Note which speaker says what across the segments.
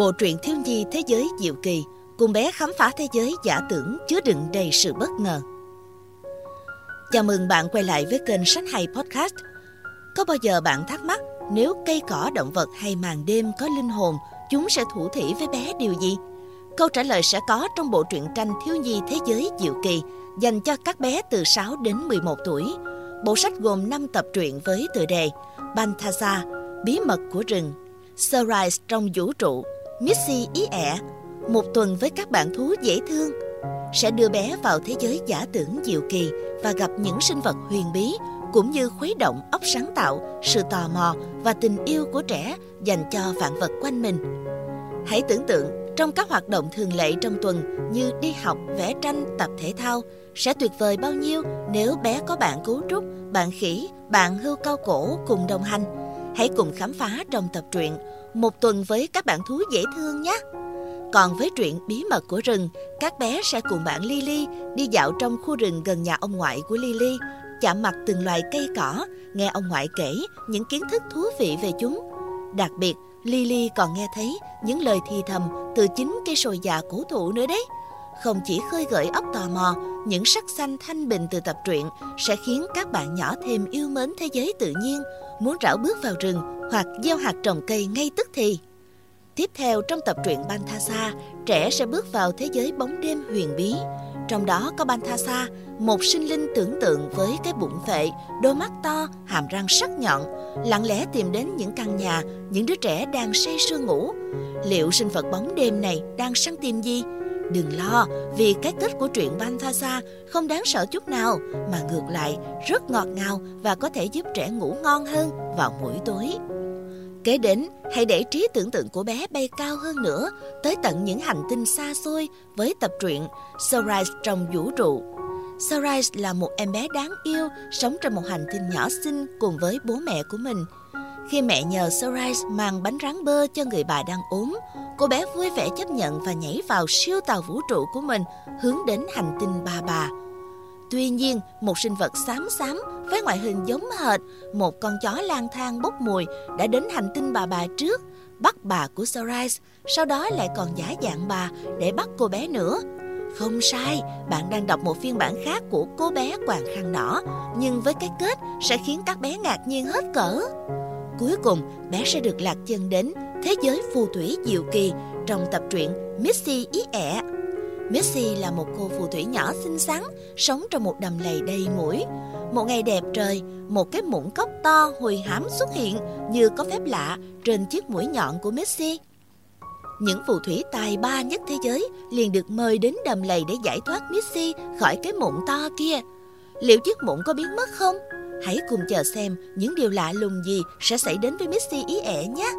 Speaker 1: bộ truyện thiếu nhi thế giới diệu kỳ cùng bé khám phá thế giới giả tưởng chứa đựng đầy sự bất ngờ. Chào mừng bạn quay lại với kênh Sách Hay Podcast. Có bao giờ bạn thắc mắc nếu cây cỏ, động vật hay màn đêm có linh hồn, chúng sẽ thủ thỉ với bé điều gì? Câu trả lời sẽ có trong bộ truyện tranh thiếu nhi thế giới diệu kỳ dành cho các bé từ 6 đến 11 tuổi. Bộ sách gồm 5 tập truyện với tựa đề Banthaza, Bí mật của rừng, Sunrise trong vũ trụ, Missy ý ẹ, một tuần với các bạn thú dễ thương sẽ đưa bé vào thế giới giả tưởng diệu kỳ và gặp những sinh vật huyền bí cũng như khuấy động óc sáng tạo, sự tò mò và tình yêu của trẻ dành cho vạn vật quanh mình. Hãy tưởng tượng trong các hoạt động thường lệ trong tuần như đi học, vẽ tranh, tập thể thao sẽ tuyệt vời bao nhiêu nếu bé có bạn cú trúc, bạn khỉ, bạn hươu cao cổ cùng đồng hành. Hãy cùng khám phá trong tập truyện một tuần với các bạn thú dễ thương nhé. Còn với truyện Bí mật của rừng, các bé sẽ cùng bạn Lily đi dạo trong khu rừng gần nhà ông ngoại của Lily, chạm mặt từng loài cây cỏ, nghe ông ngoại kể những kiến thức thú vị về chúng. Đặc biệt, Lily còn nghe thấy những lời thì thầm từ chính cây sồi già cổ thụ nữa đấy. Không chỉ khơi gợi óc tò mò, những sắc xanh thanh bình từ tập truyện sẽ khiến các bạn nhỏ thêm yêu mến thế giới tự nhiên, muốn rảo bước vào rừng hoặc gieo hạt trồng cây ngay tức thì. Tiếp theo trong tập truyện Banthasa, trẻ sẽ bước vào thế giới bóng đêm huyền bí. Trong đó có Banthasa, một sinh linh tưởng tượng với cái bụng phệ, đôi mắt to, hàm răng sắc nhọn, lặng lẽ tìm đến những căn nhà những đứa trẻ đang say sưa ngủ. Liệu sinh vật bóng đêm này đang săn tìm gì? Đừng lo, vì cái kết của truyện Banthasa không đáng sợ chút nào, mà ngược lại rất ngọt ngào và có thể giúp trẻ ngủ ngon hơn vào buổi tối. Kế đến, hãy để trí tưởng tượng của bé bay cao hơn nữa, tới tận những hành tinh xa xôi với tập truyện Sunrise trong vũ trụ. Sunrise là một em bé đáng yêu sống trong một hành tinh nhỏ xinh cùng với bố mẹ của mình. Khi mẹ nhờ Sunrise mang bánh rán bơ cho người bà đang ốm, cô bé vui vẻ chấp nhận và nhảy vào siêu tàu vũ trụ của mình hướng đến hành tinh ba bà. Tuy nhiên, một sinh vật xám xám với ngoại hình giống hệt một con chó lang thang bốc mùi đã đến hành tinh bà bà trước, bắt bà của Sunrise, sau đó lại còn giả dạng bà để bắt cô bé nữa. Không sai, bạn đang đọc một phiên bản khác của cô bé quàng khăn đỏ, nhưng với cái kết sẽ khiến các bé ngạc nhiên hết cỡ. Cuối cùng, bé sẽ được lạc chân đến thế giới phù thủy diệu kỳ trong tập truyện Missy ý ẻ Missy là một cô phù thủy nhỏ xinh xắn, sống trong một đầm lầy đầy mũi. Một ngày đẹp trời, một cái muỗng cốc to hồi hám xuất hiện như có phép lạ trên chiếc mũi nhọn của Missy. Những phù thủy tài ba nhất thế giới liền được mời đến đầm lầy để giải thoát Missy khỏi cái muỗng to kia. Liệu chiếc muỗng có biến mất không? Hãy cùng chờ xem những điều lạ lùng gì sẽ xảy đến với Missy ý ẻ nhé.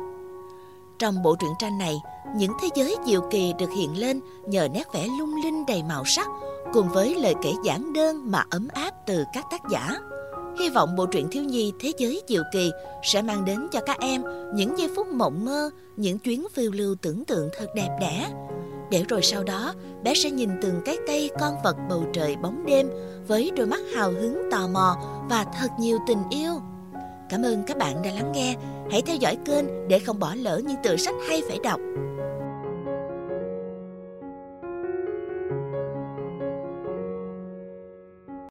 Speaker 1: Trong bộ truyện tranh này, những thế giới diệu kỳ được hiện lên nhờ nét vẽ lung linh đầy màu sắc cùng với lời kể giản đơn mà ấm áp từ các tác giả. Hy vọng bộ truyện thiếu nhi Thế giới diệu kỳ sẽ mang đến cho các em những giây phút mộng mơ, những chuyến phiêu lưu tưởng tượng thật đẹp đẽ. Để rồi sau đó, bé sẽ nhìn từng cái cây con vật bầu trời bóng đêm với đôi mắt hào hứng tò mò và thật nhiều tình yêu. Cảm ơn các bạn đã lắng nghe. Hãy theo dõi kênh để không bỏ lỡ những tựa sách hay phải đọc.